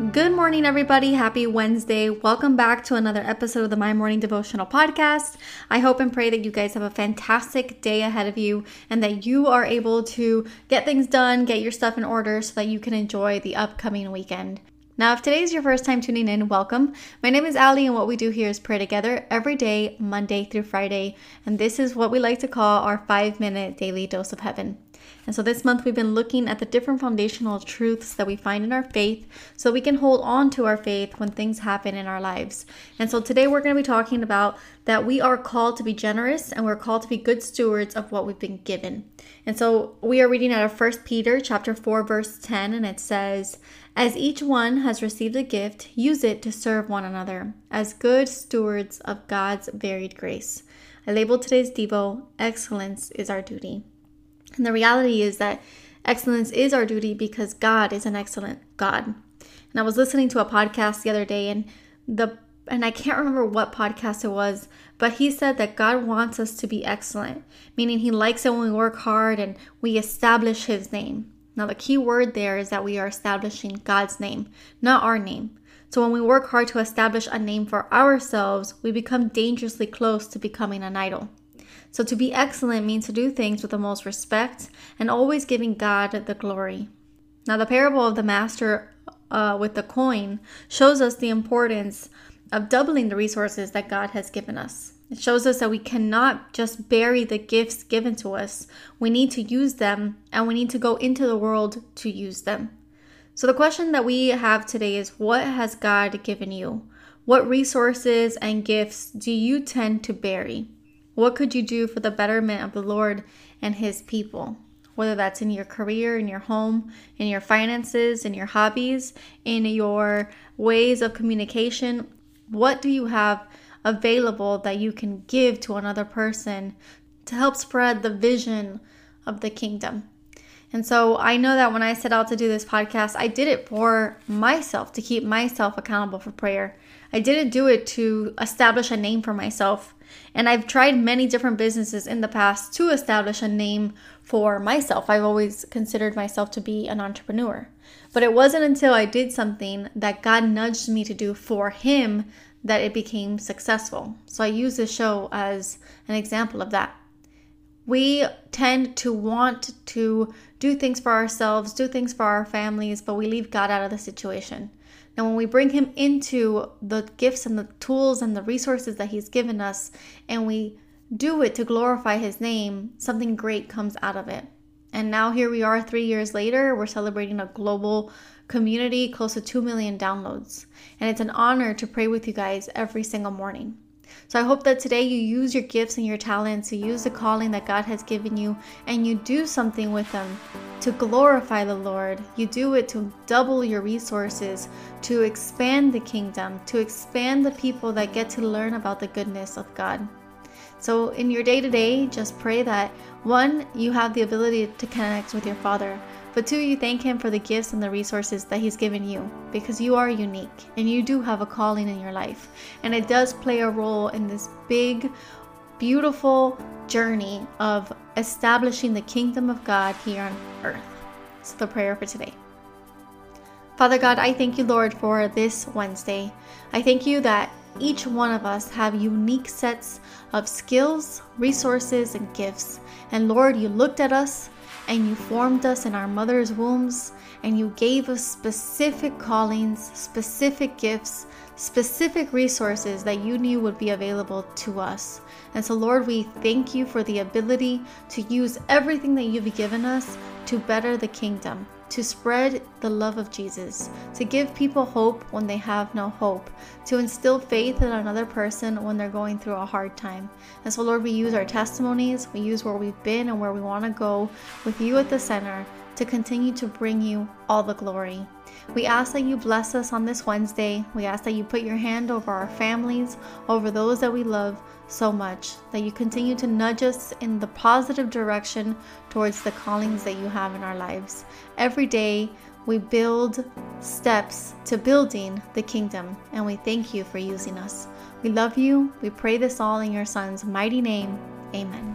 Good morning, everybody. Happy Wednesday. Welcome back to another episode of the My Morning Devotional Podcast. I hope and pray that you guys have a fantastic day ahead of you and that you are able to get things done, get your stuff in order so that you can enjoy the upcoming weekend. Now, if today is your first time tuning in, welcome. My name is Ali, and what we do here is pray together every day, Monday through Friday. And this is what we like to call our five minute daily dose of heaven. And so this month we've been looking at the different foundational truths that we find in our faith so we can hold on to our faith when things happen in our lives. And so today we're going to be talking about that we are called to be generous and we're called to be good stewards of what we've been given. And so we are reading out of 1 Peter chapter 4 verse 10 and it says, "As each one has received a gift, use it to serve one another as good stewards of God's varied grace." I labeled today's devo, excellence is our duty. And the reality is that excellence is our duty because God is an excellent God. And I was listening to a podcast the other day and the and I can't remember what podcast it was, but he said that God wants us to be excellent, meaning he likes it when we work hard and we establish his name. Now the key word there is that we are establishing God's name, not our name. So when we work hard to establish a name for ourselves, we become dangerously close to becoming an idol. So to be excellent means to do things with the most respect and always giving God the glory. Now, the parable of the master uh, with the coin shows us the importance of doubling the resources that God has given us. It shows us that we cannot just bury the gifts given to us. We need to use them and we need to go into the world to use them. So, the question that we have today is what has God given you? What resources and gifts do you tend to bury? What could you do for the betterment of the Lord and His people? Whether that's in your career, in your home, in your finances, in your hobbies, in your ways of communication, what do you have available that you can give to another person to help spread the vision of the kingdom? And so I know that when I set out to do this podcast, I did it for myself to keep myself accountable for prayer. I didn't do it to establish a name for myself. And I've tried many different businesses in the past to establish a name for myself. I've always considered myself to be an entrepreneur. But it wasn't until I did something that God nudged me to do for Him that it became successful. So I use this show as an example of that. We tend to want to do things for ourselves, do things for our families, but we leave God out of the situation. Now, when we bring Him into the gifts and the tools and the resources that He's given us, and we do it to glorify His name, something great comes out of it. And now here we are three years later, we're celebrating a global community, close to 2 million downloads. And it's an honor to pray with you guys every single morning. So I hope that today you use your gifts and your talents, you use the calling that God has given you, and you do something with them to glorify the Lord. You do it to double your resources, to expand the kingdom, to expand the people that get to learn about the goodness of God. So, in your day to day, just pray that one, you have the ability to connect with your Father, but two, you thank Him for the gifts and the resources that He's given you because you are unique and you do have a calling in your life. And it does play a role in this big, beautiful journey of establishing the kingdom of God here on earth. So, the prayer for today. Father God, I thank you, Lord, for this Wednesday. I thank you that each one of us have unique sets of skills, resources, and gifts. And Lord, you looked at us and you formed us in our mother's wombs and you gave us specific callings, specific gifts, specific resources that you knew would be available to us. And so, Lord, we thank you for the ability to use everything that you've given us to better the kingdom. To spread the love of Jesus, to give people hope when they have no hope, to instill faith in another person when they're going through a hard time. And so, Lord, we use our testimonies, we use where we've been and where we want to go with you at the center to continue to bring you all the glory. We ask that you bless us on this Wednesday. We ask that you put your hand over our families, over those that we love so much, that you continue to nudge us in the positive direction towards the callings that you have in our lives. Every day, we build steps to building the kingdom, and we thank you for using us. We love you. We pray this all in your Son's mighty name. Amen.